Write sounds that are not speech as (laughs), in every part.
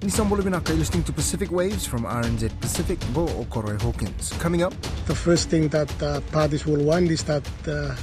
Nisambolo Binaka, you're listening to Pacific Waves from RNZ Pacific, Bo Koroi Hawkins. Coming up. The first thing that uh, parties will want is that uh,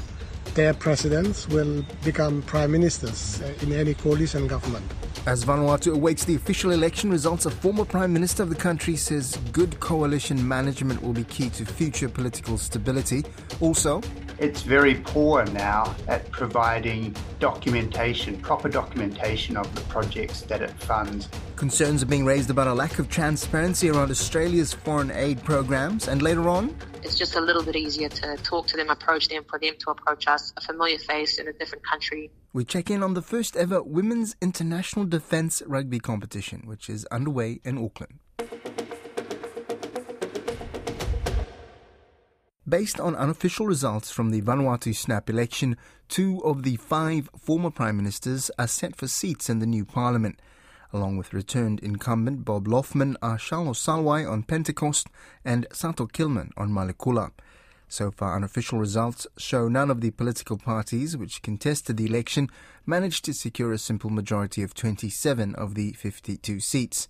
their presidents will become prime ministers uh, in any coalition government. As Vanuatu awaits the official election results, a former prime minister of the country says good coalition management will be key to future political stability. Also, it's very poor now at providing documentation, proper documentation of the projects that it funds. Concerns are being raised about a lack of transparency around Australia's foreign aid programs, and later on, it's just a little bit easier to talk to them, approach them, for them to approach us, a familiar face in a different country. We check in on the first ever Women's International Defence Rugby competition, which is underway in Auckland. Based on unofficial results from the Vanuatu snap election, two of the five former prime ministers are set for seats in the new parliament. Along with returned incumbent Bob Loughman are Charles Salwai on Pentecost and Sato Kilman on Malekula. So far, unofficial results show none of the political parties which contested the election managed to secure a simple majority of 27 of the 52 seats.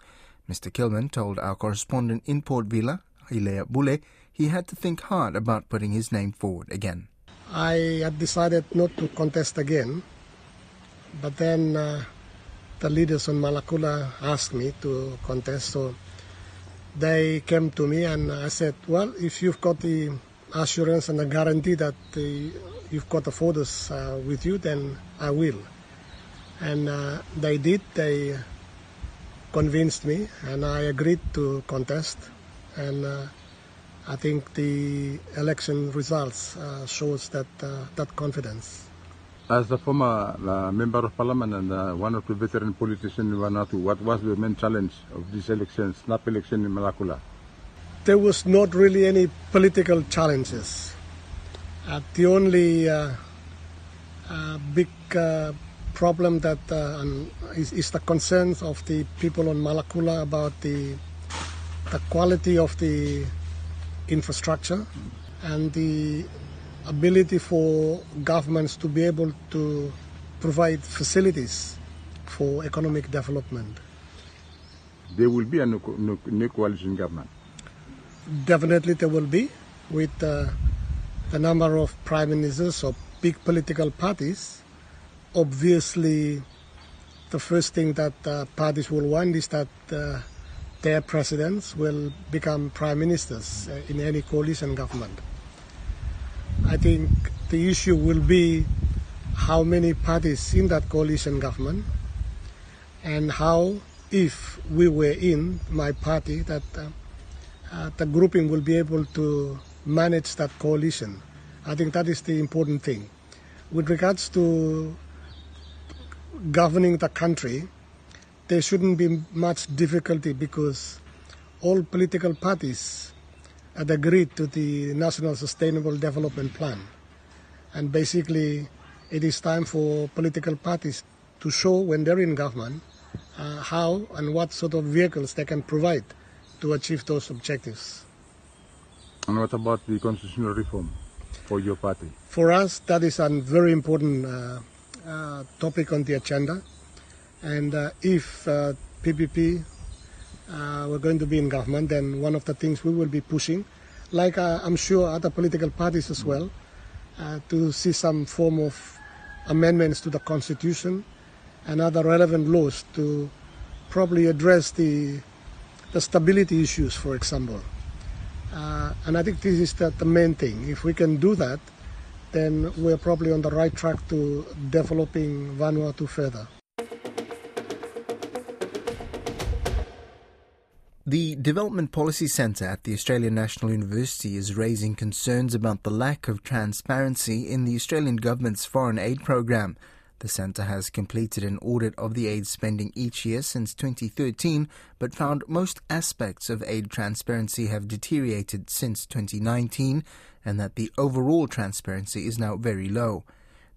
Mr. Kilman told our correspondent in Port Vila, Hilaire Bule, he had to think hard about putting his name forward again. I had decided not to contest again, but then uh, the leaders on Malakula asked me to contest, so they came to me and I said, well, if you've got the assurance and the guarantee that uh, you've got the photos uh, with you, then I will. And uh, they did, they convinced me and I agreed to contest. And uh, I think the election results uh, shows that uh, that confidence. As a former uh, member of parliament and uh, one of the veteran politicians in Vanuatu, what was the main challenge of this election, snap election in Malakula? There was not really any political challenges. Uh, the only uh, big problem that is, is, the concerns of the people on Malakula about the the quality of the infrastructure and the ability for governments to be able to provide facilities for economic development. There will be a new, new coalition government. Definitely, there will be, with uh, the number of prime ministers or big political parties. Obviously, the first thing that uh, parties will want is that uh, their presidents will become prime ministers uh, in any coalition government. I think the issue will be how many parties in that coalition government and how, if we were in my party, that uh, uh, the grouping will be able to manage that coalition. I think that is the important thing. With regards to governing the country, there shouldn't be much difficulty because all political parties had agreed to the National Sustainable Development Plan. And basically, it is time for political parties to show when they're in government uh, how and what sort of vehicles they can provide to achieve those objectives. And what about the constitutional reform for your party? For us, that is a very important uh, uh, topic on the agenda. And uh, if uh, PPP uh, were going to be in government, then one of the things we will be pushing, like uh, I'm sure other political parties as well, uh, to see some form of amendments to the constitution and other relevant laws to probably address the the stability issues, for example. Uh, and I think this is the, the main thing. If we can do that, then we're probably on the right track to developing Vanuatu further. The Development Policy Centre at the Australian National University is raising concerns about the lack of transparency in the Australian government's foreign aid program. The centre has completed an audit of the aid spending each year since 2013, but found most aspects of aid transparency have deteriorated since 2019 and that the overall transparency is now very low.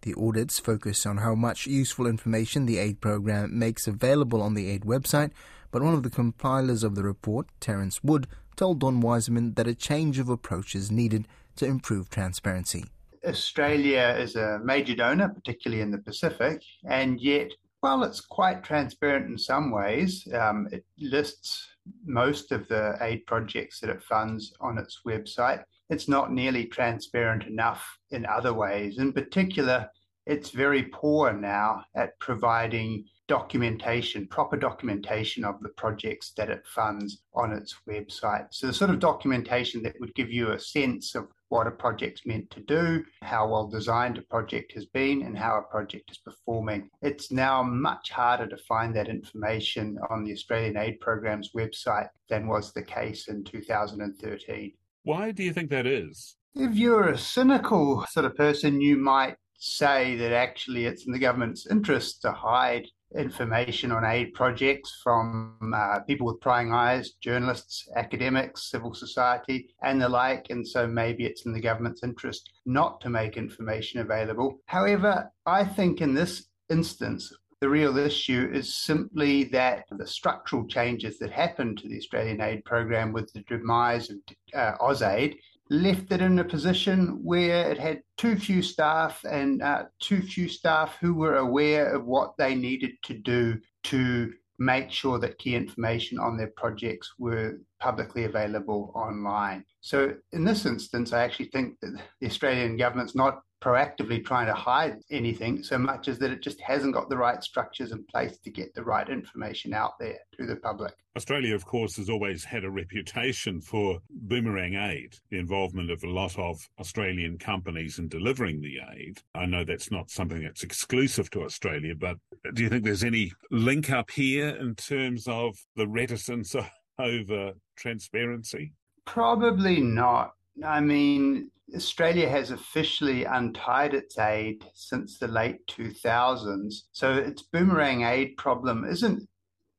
The audits focus on how much useful information the aid program makes available on the aid website but one of the compilers of the report, Terence Wood, told Don Wiseman that a change of approach is needed to improve transparency. Australia is a major donor, particularly in the Pacific, and yet while it's quite transparent in some ways. Um, it lists most of the aid projects that it funds on its website. It's not nearly transparent enough in other ways. In particular, it's very poor now at providing documentation, proper documentation of the projects that it funds on its website. So, the sort of documentation that would give you a sense of what a project's meant to do, how well designed a project has been, and how a project is performing. It's now much harder to find that information on the Australian Aid Program's website than was the case in 2013. Why do you think that is? If you're a cynical sort of person, you might say that actually it's in the government's interest to hide information on aid projects from uh, people with prying eyes, journalists, academics, civil society, and the like. And so maybe it's in the government's interest not to make information available. However, I think in this instance, the real issue is simply that the structural changes that happened to the Australian aid program with the demise of uh, AusAid left it in a position where it had too few staff and uh, too few staff who were aware of what they needed to do to make sure that key information on their projects were publicly available online. So, in this instance, I actually think that the Australian government's not proactively trying to hide anything so much as that it just hasn't got the right structures in place to get the right information out there to the public. Australia, of course, has always had a reputation for boomerang aid, the involvement of a lot of Australian companies in delivering the aid. I know that's not something that's exclusive to Australia, but do you think there's any link up here in terms of the reticence (laughs) over transparency? Probably not. I mean, Australia has officially untied its aid since the late 2000s. So its boomerang aid problem isn't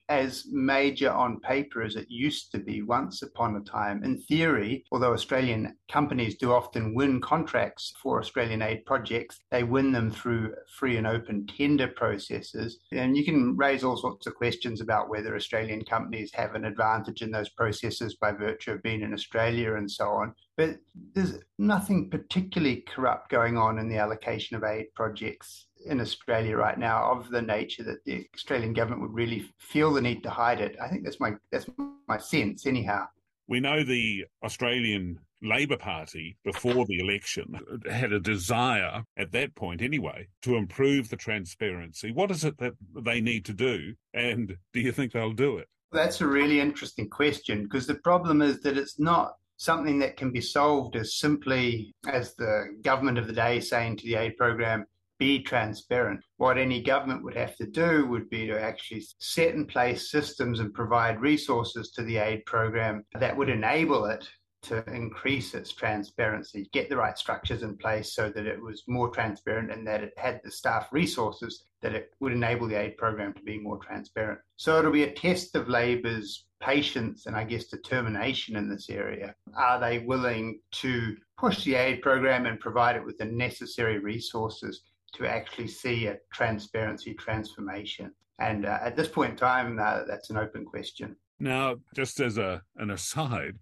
as major on paper as it used to be once upon a time. In theory, although Australian companies do often win contracts for Australian aid projects, they win them through free and open tender processes. And you can raise all sorts of questions about whether Australian companies have an advantage in those processes by virtue of being in Australia and so on. But there's nothing particularly corrupt going on in the allocation of aid projects in Australia right now of the nature that the Australian government would really feel the need to hide it. I think that's my that's my sense anyhow. We know the Australian Labor Party before the election had a desire at that point anyway to improve the transparency. What is it that they need to do and do you think they'll do it? That's a really interesting question because the problem is that it's not something that can be solved as simply as the government of the day saying to the aid program, be transparent. What any government would have to do would be to actually set in place systems and provide resources to the aid program that would enable it to increase its transparency, get the right structures in place so that it was more transparent and that it had the staff resources that it would enable the aid program to be more transparent. So it'll be a test of Labor's patience and I guess determination in this area. Are they willing to push the aid program and provide it with the necessary resources to actually see a transparency transformation. And uh, at this point in time, uh, that's an open question. Now, just as a, an aside,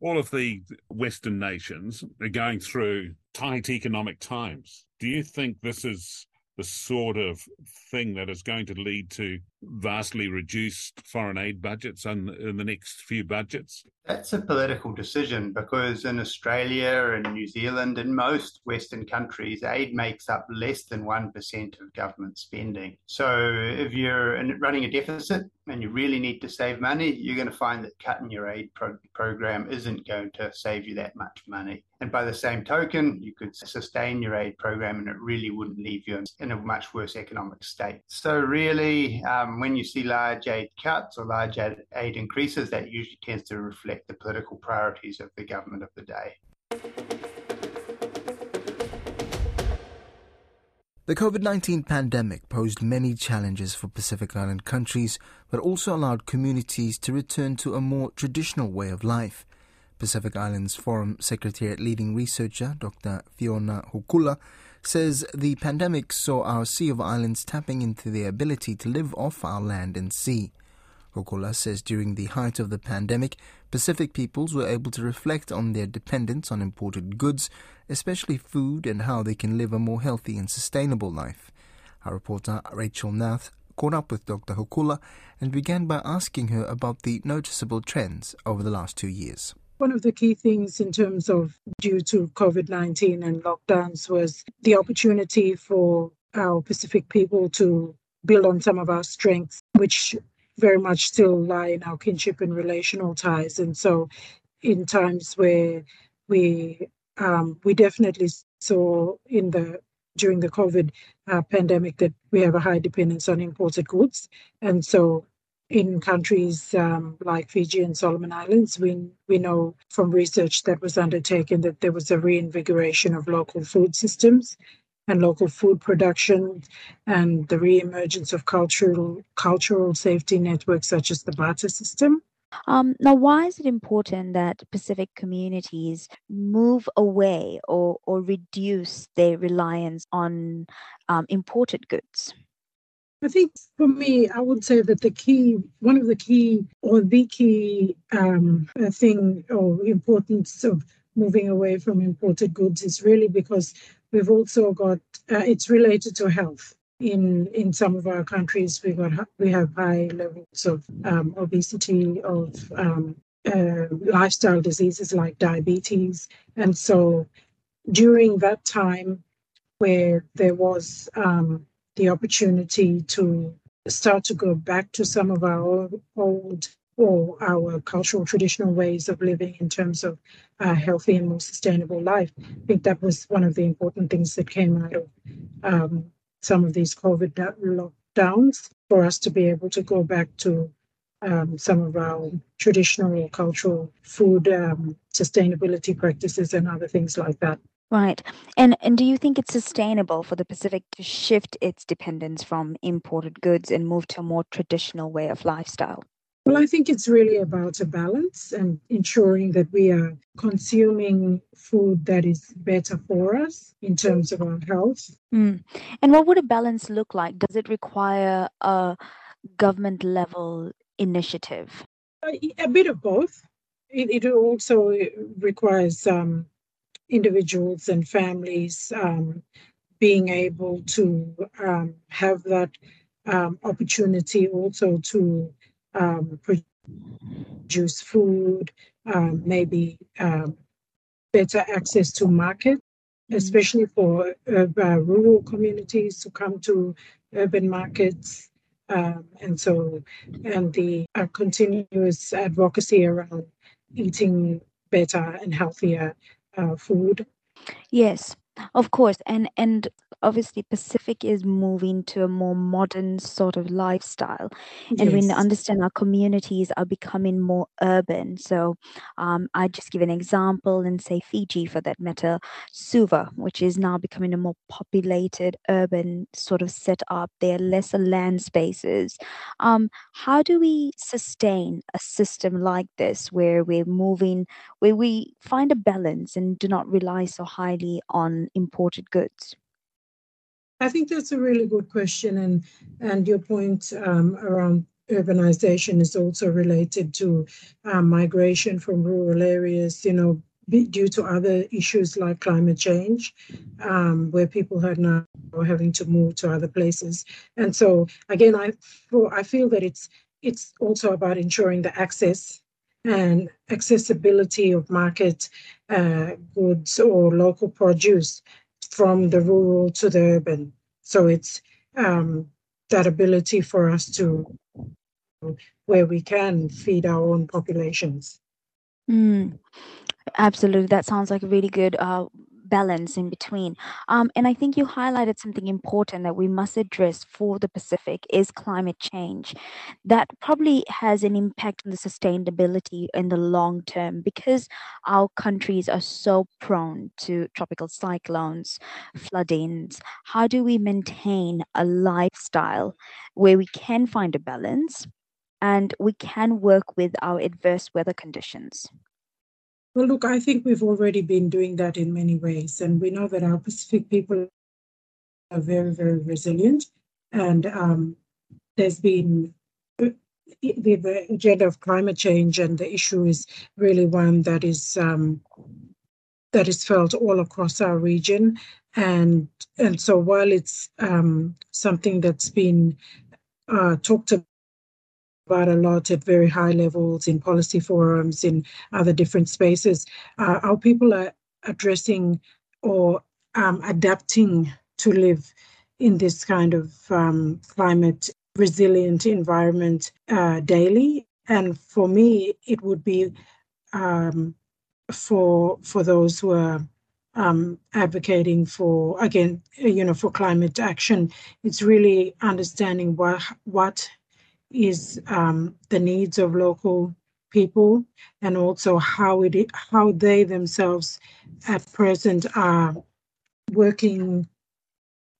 all of the Western nations are going through tight economic times. Do you think this is the sort of thing that is going to lead to vastly reduced foreign aid budgets in, the next few budgets? That's a political decision because in Australia and New Zealand and most Western countries, aid makes up less than 1% of government spending. So if you're running a deficit and you really need to save money, you're going to find that cutting your aid pro- program isn't going to save you that much money. And by the same token, you could sustain your aid program and it really wouldn't leave you in a much worse economic state. So, really, um, Um, when you see large aid cuts or large aid increases, that usually tends to reflect the political priorities of the government of the day. The COVID 19 pandemic posed many challenges for Pacific Island countries, but also allowed communities to return to a more traditional way of life. Pacific Islands Forum Secretariat leading researcher Dr. Fiona Hukula says the pandemic saw our Sea of Islands tapping into their ability to live off our land and sea. Hukula says during the height of the pandemic, Pacific peoples were able to reflect on their dependence on imported goods, especially food, and how they can live a more healthy and sustainable life. Our reporter Rachel Nath caught up with Dr. Hukula and began by asking her about the noticeable trends over the last two years. One of the key things in terms of due to COVID 19 and lockdowns was the opportunity for our Pacific people to build on some of our strengths, which very much still lie in our kinship and relational ties. And so, in times where we um, we definitely saw in the during the COVID uh, pandemic that we have a high dependence on imported goods, and so in countries um, like Fiji and Solomon Islands, we we know from research that was undertaken that there was a reinvigoration of local food systems and local food production and the re-emergence of cultural cultural safety networks such as the barter system. Um, now, why is it important that Pacific communities move away or, or reduce their reliance on um, imported goods? I think for me, I would say that the key, one of the key or the key um, thing or importance of moving away from imported goods is really because we've also got uh, it's related to health. In in some of our countries, we got we have high levels of um, obesity, of um, uh, lifestyle diseases like diabetes, and so during that time where there was um, the opportunity to start to go back to some of our old or our cultural traditional ways of living in terms of a healthy and more sustainable life. I think that was one of the important things that came out of um, some of these COVID lockdowns for us to be able to go back to um, some of our traditional cultural food um, sustainability practices and other things like that. Right. And and do you think it's sustainable for the Pacific to shift its dependence from imported goods and move to a more traditional way of lifestyle? Well, I think it's really about a balance and ensuring that we are consuming food that is better for us in terms of our health. Mm. And what would a balance look like? Does it require a government level initiative? A, a bit of both. It, it also requires um, individuals and families um, being able to um, have that um, opportunity also to um, produce food, um, maybe um, better access to market, mm-hmm. especially for uh, rural communities to come to urban markets. Um, and so, and the uh, continuous advocacy around eating better and healthier uh, food. Yes, of course, and and obviously Pacific is moving to a more modern sort of lifestyle, and we understand our communities are becoming more urban. So, um, I just give an example and say Fiji for that matter, Suva, which is now becoming a more populated urban sort of setup. There are lesser land spaces. Um, how do we sustain a system like this where we're moving, where we find a balance and do not rely so highly on imported goods? I think that's a really good question, and and your point um, around urbanization is also related to um, migration from rural areas. You know, due to other issues like climate change, um, where people are now having to move to other places. And so, again, I I feel that it's it's also about ensuring the access and accessibility of market uh, goods or local produce from the rural to the urban. So it's um, that ability for us to, where we can feed our own populations. Mm, absolutely. That sounds like a really good uh, balance in between. Um, and I think you highlighted something important that we must address for the Pacific is climate change. That probably has an impact on the sustainability in the long term because our countries are so prone to tropical cyclones, floodings. How do we maintain a lifestyle where we can find a balance and we can work with our adverse weather conditions? Well, look, I think we've already been doing that in many ways. And we know that our Pacific people are very, very resilient. And um, there's been uh, the, the, agenda of climate change, and the issue is really one that is um, that is felt all across our region. And and so while it's um, something that's been uh, talked about a lot at very high levels in policy forums, in other different spaces. Uh, our people are addressing or um, adapting to live in this kind of um, climate resilient environment uh, daily. And for me, it would be um, for for those who are um, advocating for again, you know, for climate action. It's really understanding what what is um, the needs of local people and also how it how they themselves at present are working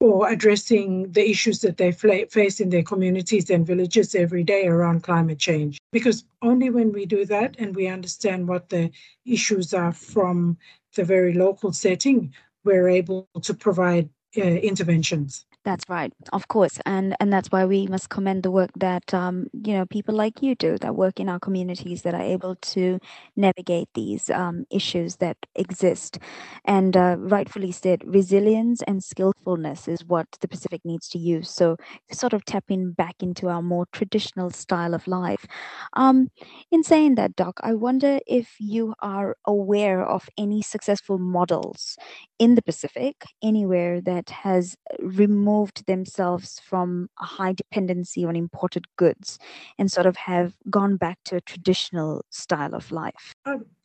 or addressing the issues that they face in their communities and villages every day around climate change. Because only when we do that and we understand what the issues are from the very local setting, we're able to provide uh, interventions. That's right, of course, and and that's why we must commend the work that um, you know people like you do that work in our communities that are able to navigate these um, issues that exist. And uh, rightfully said, resilience and skillfulness is what the Pacific needs to use. So sort of tapping back into our more traditional style of life. Um, in saying that, Doc, I wonder if you are aware of any successful models in the Pacific anywhere that has removed removed themselves from a high dependency on imported goods and sort of have gone back to a traditional style of life?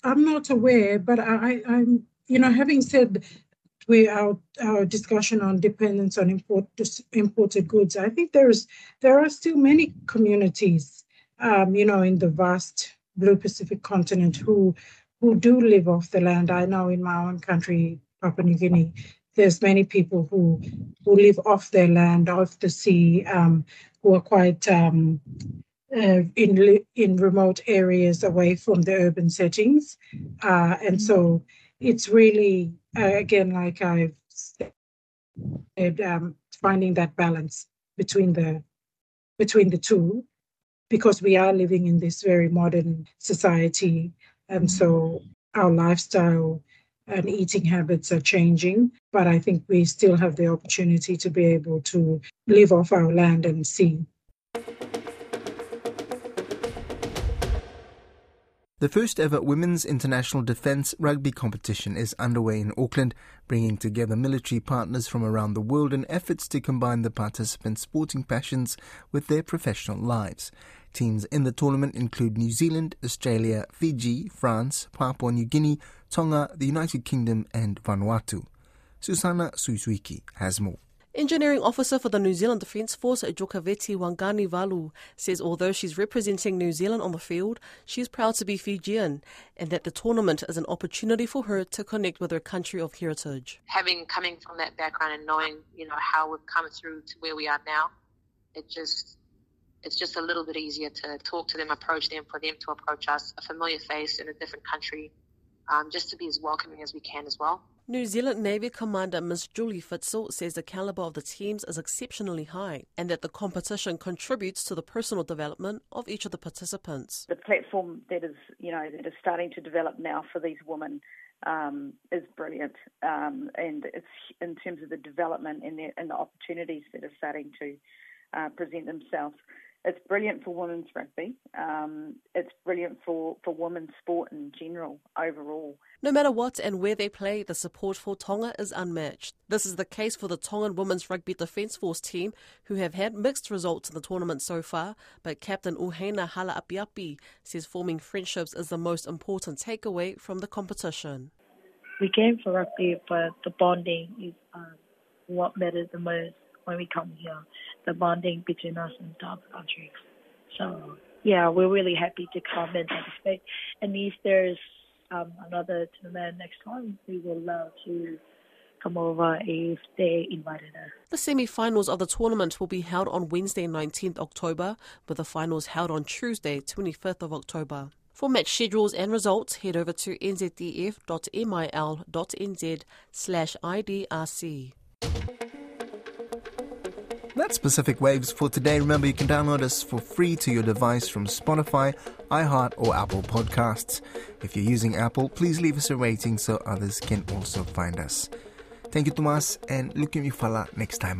I'm not aware, but I, I'm, you know, having said we our our discussion on dependence on import, imported goods, I think there's there are still many communities, um, you know, in the vast Blue Pacific continent who who do live off the land. I know in my own country, Papua New Guinea, there's many people who who live off their land, off the sea, um, who are quite um, uh, in in remote areas away from the urban settings, uh, and so it's really uh, again like I've said, um, finding that balance between the between the two, because we are living in this very modern society, and so our lifestyle and eating habits are changing, but I think we still have the opportunity to be able to live off our land and sea. The first ever Women's International Defence Rugby competition is underway in Auckland, bringing together military partners from around the world in efforts to combine the participants' sporting passions with their professional lives. Teams in the tournament include New Zealand, Australia, Fiji, France, Papua New Guinea, Tonga, the United Kingdom, and Vanuatu. Susana Suisuiki has more. Engineering officer for the New Zealand Defence Force, Jokaveti Waqanivalu, says although she's representing New Zealand on the field, she's proud to be Fijian and that the tournament is an opportunity for her to connect with her country of heritage. Having coming from that background and knowing, you know, how we've come through to where we are now, it just it's just a little bit easier to talk to them, approach them, for them to approach us, a familiar face in a different country, um, just to be as welcoming as we can as well. New Zealand Navy Commander Ms. Julie Fitzel says the calibre of the teams is exceptionally high and that the competition contributes to the personal development of each of the participants. The platform that is, you know, that is starting to develop now for these women um, is brilliant, um, and it's in terms of the development and the, and the opportunities that are starting to uh, present themselves it's brilliant for women's rugby. Um, it's brilliant for, for women's sport in general, overall. No matter what and where they play, the support for Tonga is unmatched. This is the case for the Tongan Women's Rugby Defence Force team, who have had mixed results in the tournament so far, but Captain Uhena Halaapiapi says forming friendships is the most important takeaway from the competition. We came for rugby, but the bonding is um, what matters the most when we come here, the bonding between us and other countries. So yeah, we're really happy to come and participate. And if there's um, another tournament next time, we will love to come over if they invited us. The semi-finals of the tournament will be held on Wednesday, 19th October, with the finals held on Tuesday, 25th of October. For match schedules and results, head over to nzdf.mil.nz slash IDRC. That's Pacific Waves for today. Remember, you can download us for free to your device from Spotify, iHeart, or Apple Podcasts. If you're using Apple, please leave us a rating so others can also find us. Thank you, Tomas, and look at me fala next time.